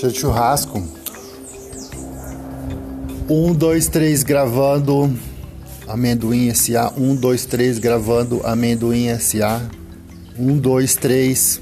Dia de churrasco. Um, dois, três, gravando amendoim SA. Um, dois, três, gravando amendoim SA. Um, dois, três.